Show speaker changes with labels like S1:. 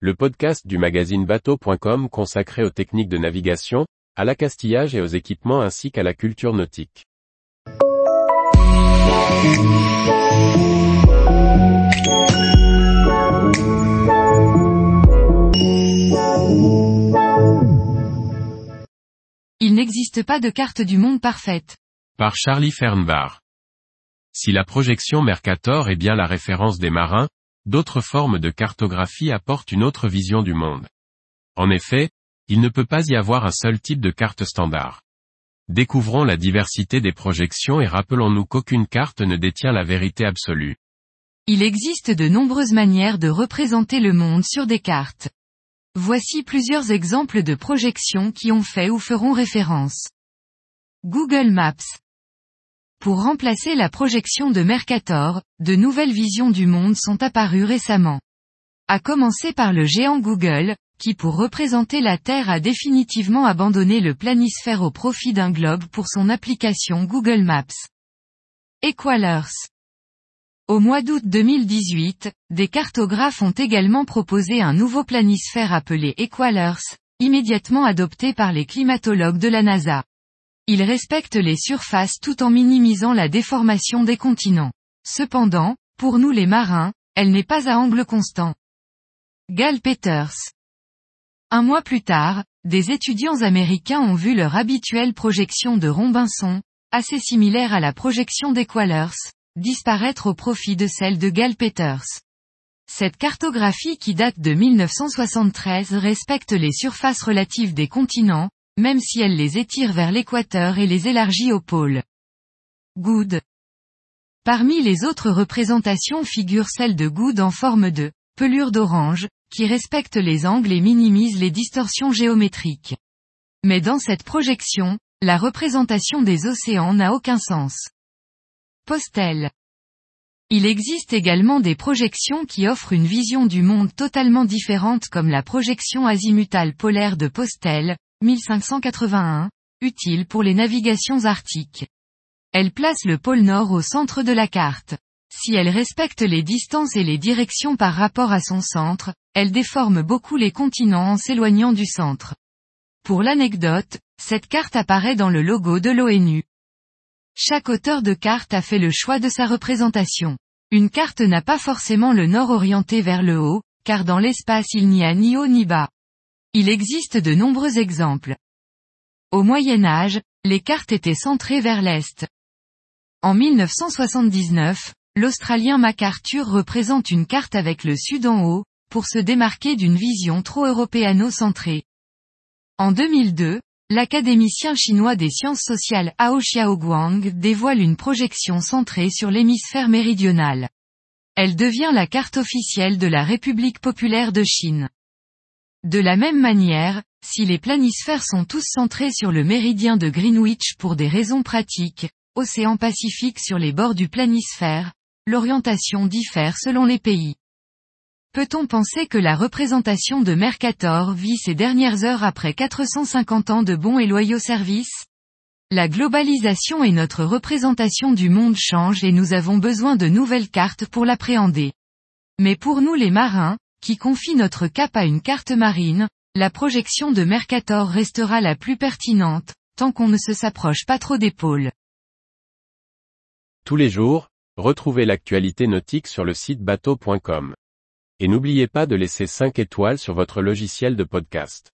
S1: le podcast du magazine bateau.com consacré aux techniques de navigation, à l'accastillage et aux équipements ainsi qu'à la culture nautique.
S2: Il n'existe pas de carte du monde parfaite.
S1: Par Charlie Fernbar. Si la projection Mercator est bien la référence des marins, d'autres formes de cartographie apportent une autre vision du monde. En effet, il ne peut pas y avoir un seul type de carte standard. Découvrons la diversité des projections et rappelons-nous qu'aucune carte ne détient la vérité absolue.
S2: Il existe de nombreuses manières de représenter le monde sur des cartes. Voici plusieurs exemples de projections qui ont fait ou feront référence. Google Maps. Pour remplacer la projection de Mercator, de nouvelles visions du monde sont apparues récemment. À commencer par le géant Google, qui pour représenter la Terre a définitivement abandonné le planisphère au profit d'un globe pour son application Google Maps. Equalers. Au mois d'août 2018, des cartographes ont également proposé un nouveau planisphère appelé Equalers, immédiatement adopté par les climatologues de la NASA. Il respecte les surfaces tout en minimisant la déformation des continents. Cependant, pour nous les marins, elle n'est pas à angle constant. Gal Peters. Un mois plus tard, des étudiants américains ont vu leur habituelle projection de Robinson, assez similaire à la projection d'Equalers, disparaître au profit de celle de Gal Peters. Cette cartographie qui date de 1973 respecte les surfaces relatives des continents, même si elle les étire vers l'équateur et les élargit au pôle. Good. Parmi les autres représentations figure celle de Good en forme de pelure d'orange, qui respecte les angles et minimise les distorsions géométriques. Mais dans cette projection, la représentation des océans n'a aucun sens. Postel. Il existe également des projections qui offrent une vision du monde totalement différente comme la projection azimutale polaire de Postel, 1581, utile pour les navigations arctiques. Elle place le pôle Nord au centre de la carte. Si elle respecte les distances et les directions par rapport à son centre, elle déforme beaucoup les continents en s'éloignant du centre. Pour l'anecdote, cette carte apparaît dans le logo de l'ONU. Chaque auteur de carte a fait le choix de sa représentation. Une carte n'a pas forcément le nord orienté vers le haut, car dans l'espace il n'y a ni haut ni bas. Il existe de nombreux exemples. Au Moyen Âge, les cartes étaient centrées vers l'Est. En 1979, l'Australien MacArthur représente une carte avec le Sud en haut, pour se démarquer d'une vision trop européano-centrée. En 2002, l'académicien chinois des sciences sociales Hao Xiaoguang dévoile une projection centrée sur l'hémisphère méridional. Elle devient la carte officielle de la République populaire de Chine. De la même manière, si les planisphères sont tous centrés sur le méridien de Greenwich pour des raisons pratiques, océan Pacifique sur les bords du planisphère, l'orientation diffère selon les pays. Peut-on penser que la représentation de Mercator vit ses dernières heures après 450 ans de bons et loyaux services? La globalisation et notre représentation du monde changent et nous avons besoin de nouvelles cartes pour l'appréhender. Mais pour nous les marins, qui confie notre cap à une carte marine, la projection de Mercator restera la plus pertinente, tant qu'on ne se s'approche pas trop d'épaule.
S1: Tous les jours, retrouvez l'actualité nautique sur le site bateau.com. Et n'oubliez pas de laisser 5 étoiles sur votre logiciel de podcast.